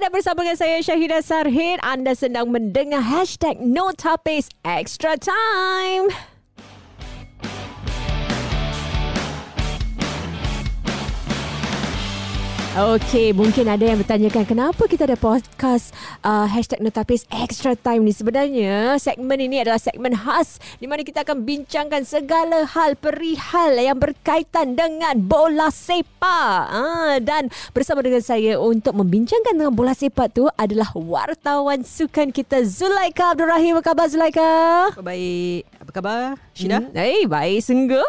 Anda bersama dengan saya Syahida Sarhid. Anda sedang mendengar hashtag No Extra Time. Okey, mungkin ada yang bertanyakan kenapa kita ada podcast uh, hashtag Notapis Extra Time ni. Sebenarnya segmen ini adalah segmen khas di mana kita akan bincangkan segala hal perihal yang berkaitan dengan bola sepak. Uh, dan bersama dengan saya untuk membincangkan dengan bola sepak tu adalah wartawan sukan kita Zulaika Abdul Rahim. Apa khabar Zulaika? Baik. Apa khabar? Syida? Hmm, hey, baik sungguh.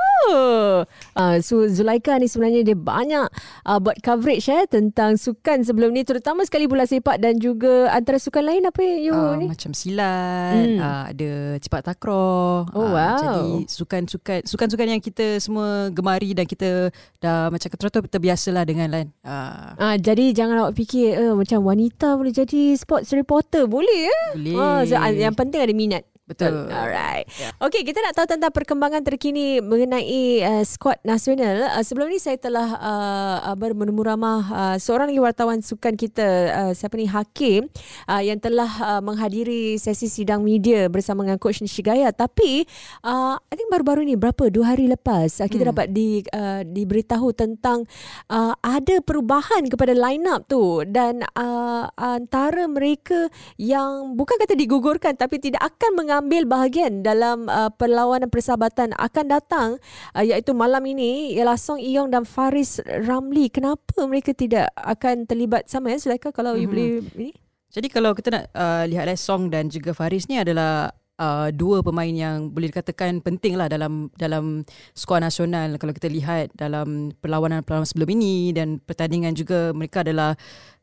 Uh, so Zulaika ni sebenarnya dia banyak uh, buat coverage eh tentang sukan sebelum ni terutama sekali bola sepak dan juga antara sukan lain apa you uh, ni? Macam silat, hmm. uh, ada cepat takraw. Oh wow. jadi sukan-sukan sukan-sukan yang kita semua gemari dan kita dah macam teratur terbiasalah dengan lain. Uh. Uh, jadi jangan awak fikir uh, macam wanita boleh jadi sports reporter boleh eh? Boleh. Uh, so, yang penting ada minat. Betul. Alright. Yeah. Okay, kita nak tahu tentang perkembangan terkini mengenai uh, skuad nasional. Uh, sebelum ni saya telah uh, uh, bermenemu uh, seorang lagi wartawan sukan kita, uh, siapa ni Hakim, uh, yang telah uh, menghadiri sesi sidang media bersama dengan Coach Nishigaya. Tapi, uh, I think baru-baru ni, berapa? Dua hari lepas, uh, kita hmm. dapat di, uh, diberitahu tentang uh, ada perubahan kepada line-up tu. Dan uh, antara mereka yang bukan kata digugurkan, tapi tidak akan mengambil mengambil bahagian dalam uh, perlawanan persahabatan akan datang uh, iaitu malam ini ialah Song Iyong dan Faris Ramli. Kenapa mereka tidak akan terlibat sama ya Sulaika kalau mm-hmm. you boleh ini? Jadi kalau kita nak uh, lihat eh, Song dan juga Faris ni adalah uh, dua pemain yang boleh dikatakan penting lah dalam dalam skuad nasional kalau kita lihat dalam perlawanan-perlawanan sebelum ini dan pertandingan juga mereka adalah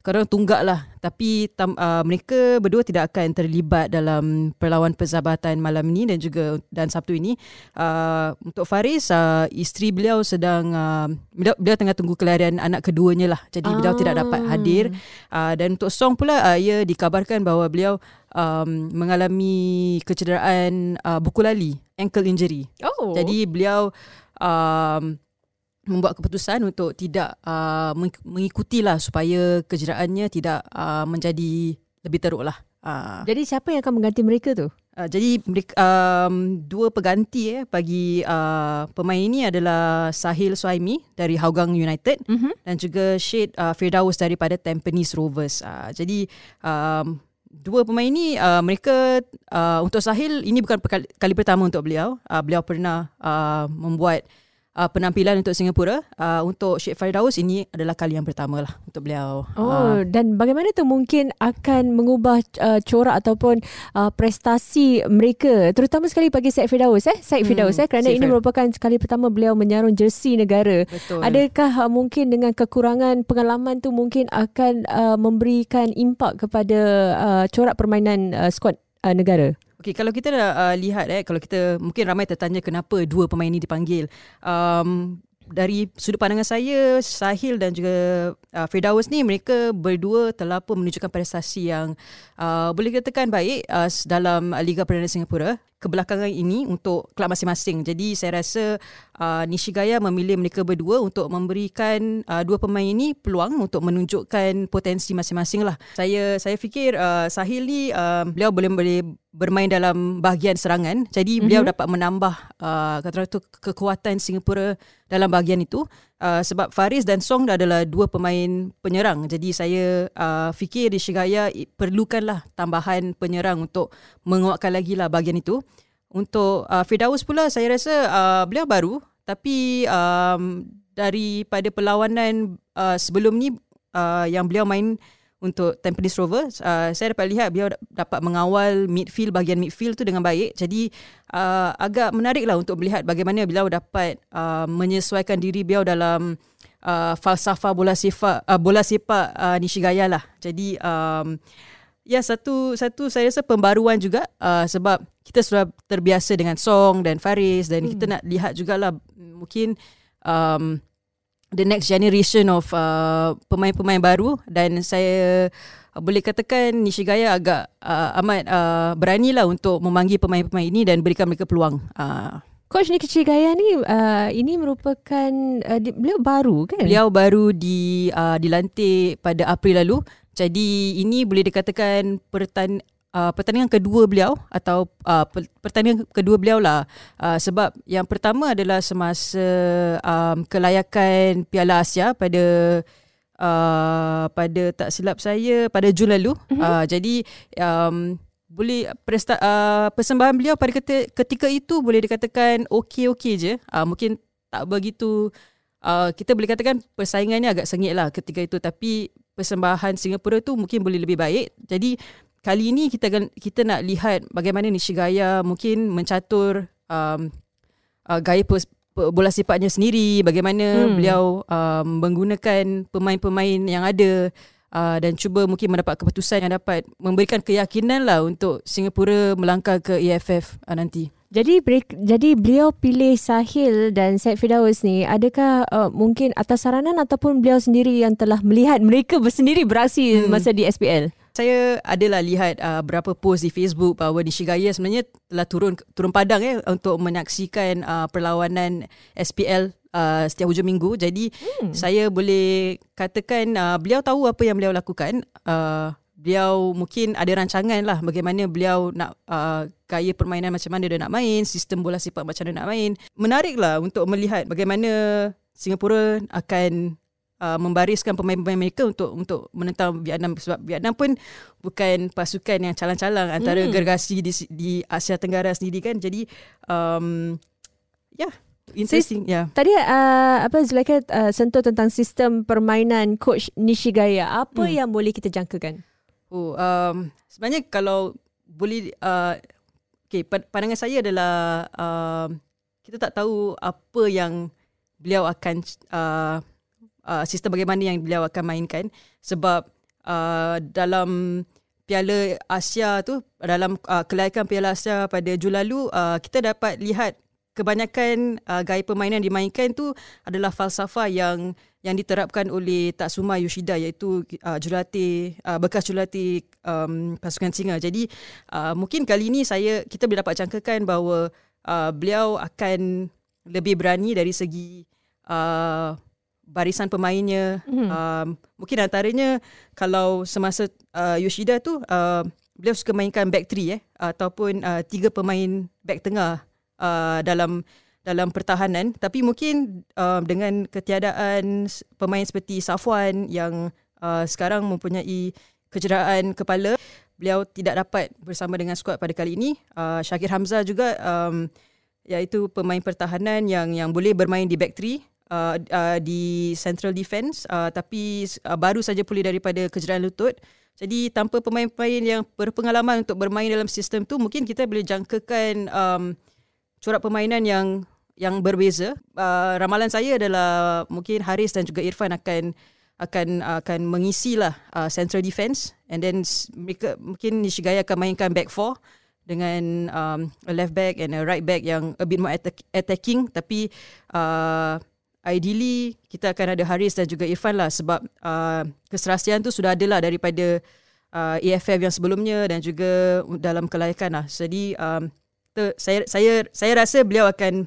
kadang tunggak lah tapi tam, uh, mereka berdua tidak akan terlibat dalam perlawan persahabatan malam ini dan juga dan Sabtu ini uh, untuk Faris uh, isteri beliau sedang uh, beliau, beliau tengah tunggu kelahiran anak keduanya lah jadi ah. beliau tidak dapat ah. hadir uh, dan untuk Song pula uh, ia dikabarkan bahawa beliau um, mengalami kecederaan uh, buku lali ankle injury oh. jadi beliau um, membuat keputusan untuk tidak uh, mengikutilah supaya kejeraannya tidak uh, menjadi lebih teruk lah. Uh. Jadi siapa yang akan mengganti mereka tu? Uh, jadi um, dua pengganti eh, bagi uh, pemain ini adalah Sahil Suhaimi dari Hougang United uh-huh. dan juga Syed uh, Firdaus daripada Tampines Rovers. Uh, jadi um, dua pemain ini uh, mereka uh, untuk Sahil ini bukan kali, kali pertama untuk beliau. Uh, beliau pernah uh, membuat uh, penampilan untuk Singapura uh, untuk Sheikh Firdaus ini adalah kali yang pertama lah untuk beliau. Oh uh, dan bagaimana tu mungkin akan mengubah uh, corak ataupun uh, prestasi mereka terutama sekali bagi Sheikh Firdaus eh Sheikh hmm, Firdaus eh kerana ini merupakan kali pertama beliau menyarung jersey negara. Betul. Adakah uh, mungkin dengan kekurangan pengalaman tu mungkin akan uh, memberikan impak kepada uh, corak permainan uh, skuad uh, negara? Okey, kalau kita dah uh, lihat eh, kalau kita mungkin ramai tertanya kenapa dua pemain ini dipanggil. Um, dari sudut pandangan saya, Sahil dan juga uh, Firdaus ni mereka berdua telah pun menunjukkan prestasi yang uh, boleh dikatakan baik uh, dalam Liga Perdana Singapura kebelakangan ini untuk kelab masing-masing. Jadi saya rasa uh, Nishigaya memilih mereka berdua untuk memberikan uh, dua pemain ini peluang untuk menunjukkan potensi masing-masing lah. Saya saya fikir uh, Sahil ni uh, beliau boleh boleh bermain dalam bahagian serangan. Jadi beliau mm-hmm. dapat menambah uh, kata tu kekuatan Singapura dalam bahagian itu uh, sebab Faris dan Song adalah dua pemain penyerang. Jadi saya uh, fikir di Shigaya perlukanlah tambahan penyerang untuk menguatkan lagi lah bahagian itu. Untuk uh, Firdaus pula saya rasa uh, beliau baru tapi um, daripada perlawanan uh, sebelum ni uh, yang beliau main untuk Tampines Rovers. Uh, saya dapat lihat beliau dapat mengawal midfield bahagian midfield tu dengan baik. Jadi uh, agak menariklah untuk melihat bagaimana beliau dapat uh, menyesuaikan diri beliau dalam uh, falsafah bola sepak uh, bola sepak uh, Nishigaya lah. Jadi um, ya satu satu saya rasa pembaruan juga uh, sebab kita sudah terbiasa dengan Song dan Faris dan hmm. kita nak lihat jugalah mungkin um, the next generation of uh, pemain-pemain baru dan saya uh, boleh katakan Nishigaya agak uh, amat uh, beranilah untuk memanggil pemain-pemain ini dan berikan mereka peluang. Uh. Coach Nicky Gaya ni uh, ini merupakan uh, di, beliau baru kan? Beliau baru di uh, dilantik pada April lalu. Jadi ini boleh dikatakan pertan uh, pertandingan kedua beliau atau uh, pertandingan kedua beliau lah uh, sebab yang pertama adalah semasa um, kelayakan Piala Asia pada uh, pada tak silap saya pada Jun lalu. Mm-hmm. Uh, jadi um, boleh presta, uh, persembahan beliau pada ketika, ketika itu boleh dikatakan okey-okey je. Uh, mungkin tak begitu uh, kita boleh katakan persaingannya agak sengit lah ketika itu tapi persembahan Singapura tu mungkin boleh lebih baik. Jadi kali ini kita kita nak lihat bagaimana Nishigaya mungkin mencatur um, uh, gaya pers, bola sepaknya sendiri, bagaimana hmm. beliau um, menggunakan pemain-pemain yang ada uh, dan cuba mungkin mendapat keputusan yang dapat memberikan keyakinan lah untuk Singapura melangkah ke AFF uh, nanti. Jadi break, jadi beliau pilih Sahil dan Syed Firdaus ni adakah uh, mungkin atas saranan ataupun beliau sendiri yang telah melihat mereka bersendiri beraksi hmm. masa di SPL? Saya adalah lihat uh, berapa post di Facebook bahawa Nishigaya sebenarnya telah turun turun padang eh untuk menyaksikan uh, perlawanan SPL uh, setiap hujung minggu. Jadi hmm. saya boleh katakan uh, beliau tahu apa yang beliau lakukan. Uh, beliau mungkin ada rancangan lah bagaimana beliau nak uh, gaya permainan macam mana dia nak main, sistem bola sepak macam mana nak main. Menarik lah untuk melihat bagaimana Singapura akan uh, membariskan pemain-pemain mereka untuk untuk menentang Vietnam sebab Vietnam pun bukan pasukan yang calang-calang antara hmm. gergasi di di Asia Tenggara sendiri kan. Jadi um, ya yeah. Interesting, ya. Yeah. Tadi uh, apa Zulaika uh, sentuh tentang sistem permainan coach Nishigaya. Apa hmm. yang boleh kita jangkakan? Oh, um, sebenarnya kalau boleh uh, okay, pandangan saya adalah uh, kita tak tahu apa yang beliau akan uh, uh, sistem bagaimana yang beliau akan mainkan sebab uh, dalam Piala Asia tu dalam uh, kelayakan Piala Asia pada Jul lalu uh, kita dapat lihat kebanyakan uh, gaya permainan dimainkan tu adalah falsafah yang yang diterapkan oleh Tatsuma Yoshida iaitu uh, jurulatih uh, bekas jurulatih um, pasukan singa. Jadi uh, mungkin kali ini saya kita boleh dapat jangkakan bahawa uh, beliau akan lebih berani dari segi uh, barisan pemainnya. Hmm. Uh, mungkin antaranya kalau semasa uh, Yoshida tu uh, beliau suka mainkan back three eh ataupun uh, tiga pemain back tengah uh, dalam dalam pertahanan tapi mungkin uh, dengan ketiadaan pemain seperti Safwan yang uh, sekarang mempunyai kecederaan kepala beliau tidak dapat bersama dengan skuad pada kali ini uh, Syakir Hamzah juga um, iaitu pemain pertahanan yang yang boleh bermain di back three uh, uh, di central defence uh, tapi uh, baru saja pulih daripada kecederaan lutut. Jadi tanpa pemain-pemain yang berpengalaman untuk bermain dalam sistem tu mungkin kita boleh jangkakan um, corak permainan yang yang berbeza. Uh, ramalan saya adalah mungkin Haris dan juga Irfan akan akan akan mengisilah uh, central defence. And then mereka mungkin Nishigaya akan mainkan back four dengan um, a left back and a right back yang a bit more attack, attacking. Tapi uh, ideally kita akan ada Haris dan juga Irfan lah sebab uh, keserasian tu sudah ada lah daripada uh, AFF yang sebelumnya dan juga dalam kelayakan lah. Jadi um, saya saya saya rasa beliau akan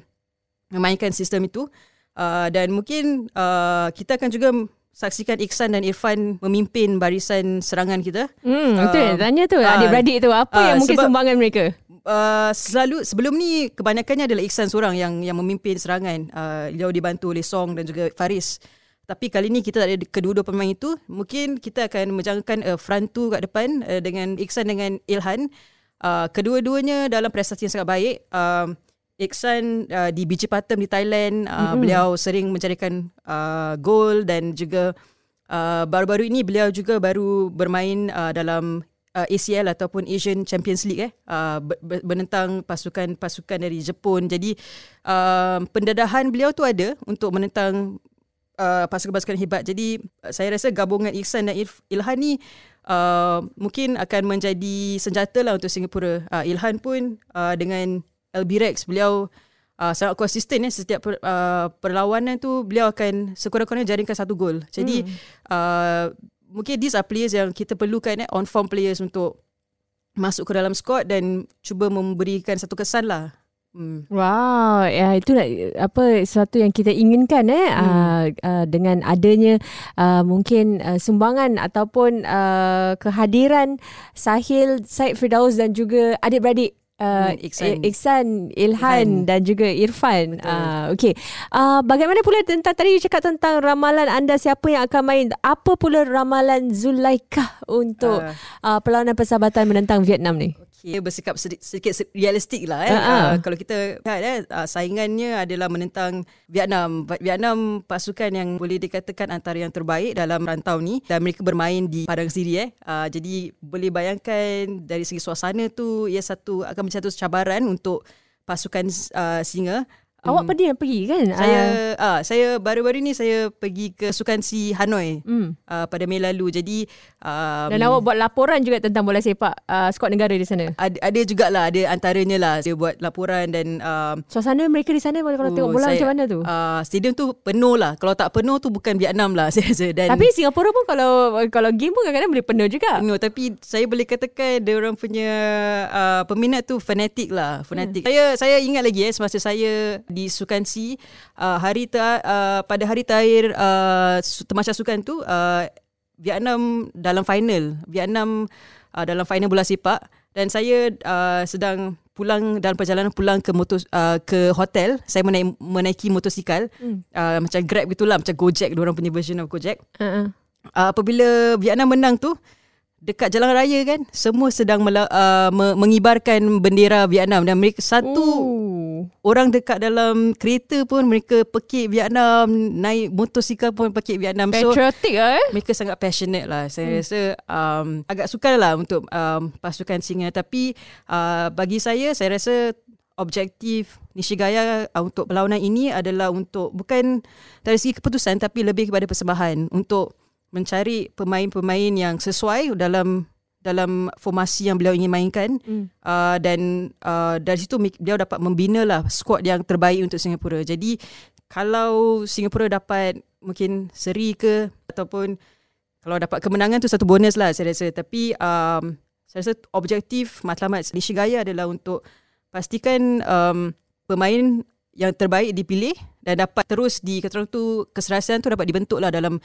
memainkan sistem itu uh, dan mungkin uh, kita akan juga saksikan Iksan dan Irfan memimpin barisan serangan kita. Hmm, uh. Tanya tu uh, adik-beradik tu apa uh, yang mungkin sebab, sumbangan mereka? Uh, selalu sebelum ni kebanyakannya adalah Iksan seorang yang yang memimpin serangan. Uh, dia dibantu oleh Song dan juga Faris. Tapi kali ni kita ada kedua-dua pemain itu, mungkin kita akan menjangkakan uh, front two kat depan uh, dengan Iksan dengan Ilhan. Uh, kedua-duanya dalam prestasi yang sangat baik. Uh, Iksan uh, di Biji Patem di Thailand uh, mm-hmm. beliau sering mencarikan uh, gol dan juga uh, baru-baru ini beliau juga baru bermain uh, dalam uh, ACL ataupun Asian Champions League eh uh, menentang pasukan-pasukan dari Jepun jadi uh, pendedahan beliau tu ada untuk menentang uh, pasukan-pasukan hebat jadi saya rasa gabungan Iksan dan Ilhan ni uh, mungkin akan menjadi senjata lah untuk Singapura uh, Ilhan pun uh, dengan LB Rex beliau uh, sangat konsisten ya setiap per, uh, perlawanan tu beliau akan sekurang-kurangnya jaringkan satu gol. Jadi hmm. uh, mungkin these are players yang kita perlukan ya on form players untuk masuk ke dalam squad dan cuba memberikan satu kesan lah Hmm. Wow, ya itu apa sesuatu yang kita inginkan eh hmm. uh, uh, dengan adanya uh, mungkin uh, sumbangan ataupun uh, kehadiran Sahil, Said Firdaus dan juga adik-beradik Uh, Iksan. Iksan, Ilhan Ilhan dan juga Irfan. Uh, okay. Uh, bagaimana pula tentang tadi cakap tentang ramalan anda siapa yang akan main? Apa pula ramalan Zulaikah untuk uh, uh, perlawanan persahabatan menentang Vietnam ni? Okay, bersikap sedikit, sedikit realistik lah eh. Uh-huh. Uh, kalau kita lihat eh, uh, saingannya adalah menentang Vietnam. Vietnam pasukan yang boleh dikatakan antara yang terbaik dalam rantau ni dan mereka bermain di padang sendiri eh. Uh, jadi boleh bayangkan dari segi suasana tu ia satu akan menjadi satu cabaran untuk pasukan uh, singa Awak hmm. pernah pergi kan? Saya uh. uh, saya baru-baru ni saya pergi ke Sukan Si Hanoi hmm. uh, pada Mei lalu. Jadi um, dan awak buat laporan juga tentang bola sepak uh, skuad negara di sana. Ada ada jugalah ada antaranya lah saya buat laporan dan um, suasana mereka di sana kalau uh, tengok bola saya, macam mana tu? Uh, stadium tu penuh lah. Kalau tak penuh tu bukan Vietnam lah saya rasa. Dan tapi Singapura pun kalau kalau game pun kadang-kadang boleh penuh juga. Penuh tapi saya boleh katakan dia orang punya uh, peminat tu fanatik lah, fanatik. Hmm. Saya saya ingat lagi eh semasa saya di Sukan C uh, hari ter, uh, pada hari terakhir uh, temasya sukan tu uh, Vietnam dalam final. Vietnam uh, dalam final bola sepak. Dan saya uh, sedang pulang dalam perjalanan pulang ke motor uh, ke hotel. Saya menaik, menaiki motosikal. Hmm. uh, macam Grab gitulah macam Gojek orang punya version of Gojek. Uh-uh. uh, apabila Vietnam menang tu dekat jalan raya kan semua sedang mela- uh, mengibarkan bendera Vietnam. Dan mereka satu Ooh orang dekat dalam kereta pun mereka pekik Vietnam naik motosikal pun pekik Vietnam. Patriotic so, eh? mereka sangat passionate lah. Saya hmm. rasa um, agak sukar lah untuk um, pasukan singa. Tapi uh, bagi saya saya rasa objektif Nishigaya uh, untuk perlawanan ini adalah untuk bukan dari segi keputusan tapi lebih kepada persembahan. Untuk mencari pemain-pemain yang sesuai dalam dalam formasi yang beliau ingin mainkan mm. uh, dan uh, dari situ beliau dapat membina lah skuad yang terbaik untuk Singapura. Jadi kalau Singapura dapat mungkin seri ke ataupun kalau dapat kemenangan tu satu bonus lah saya rasa. Tapi um, saya rasa objektif matlamat Nishigaya adalah untuk pastikan um, pemain yang terbaik dipilih dan dapat terus di kata tu keserasian tu dapat dibentuk lah dalam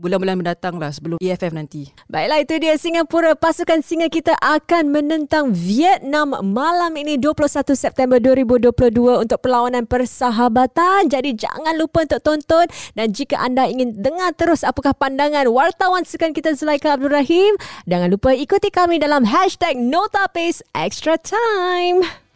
bulan-bulan mendatang lah sebelum EFF nanti. Baiklah itu dia Singapura. Pasukan singa kita akan menentang Vietnam malam ini 21 September 2022 untuk perlawanan persahabatan. Jadi jangan lupa untuk tonton dan jika anda ingin dengar terus apakah pandangan wartawan sukan kita Zulaika Abdul Rahim, jangan lupa ikuti kami dalam hashtag Nota Pace Extra Time.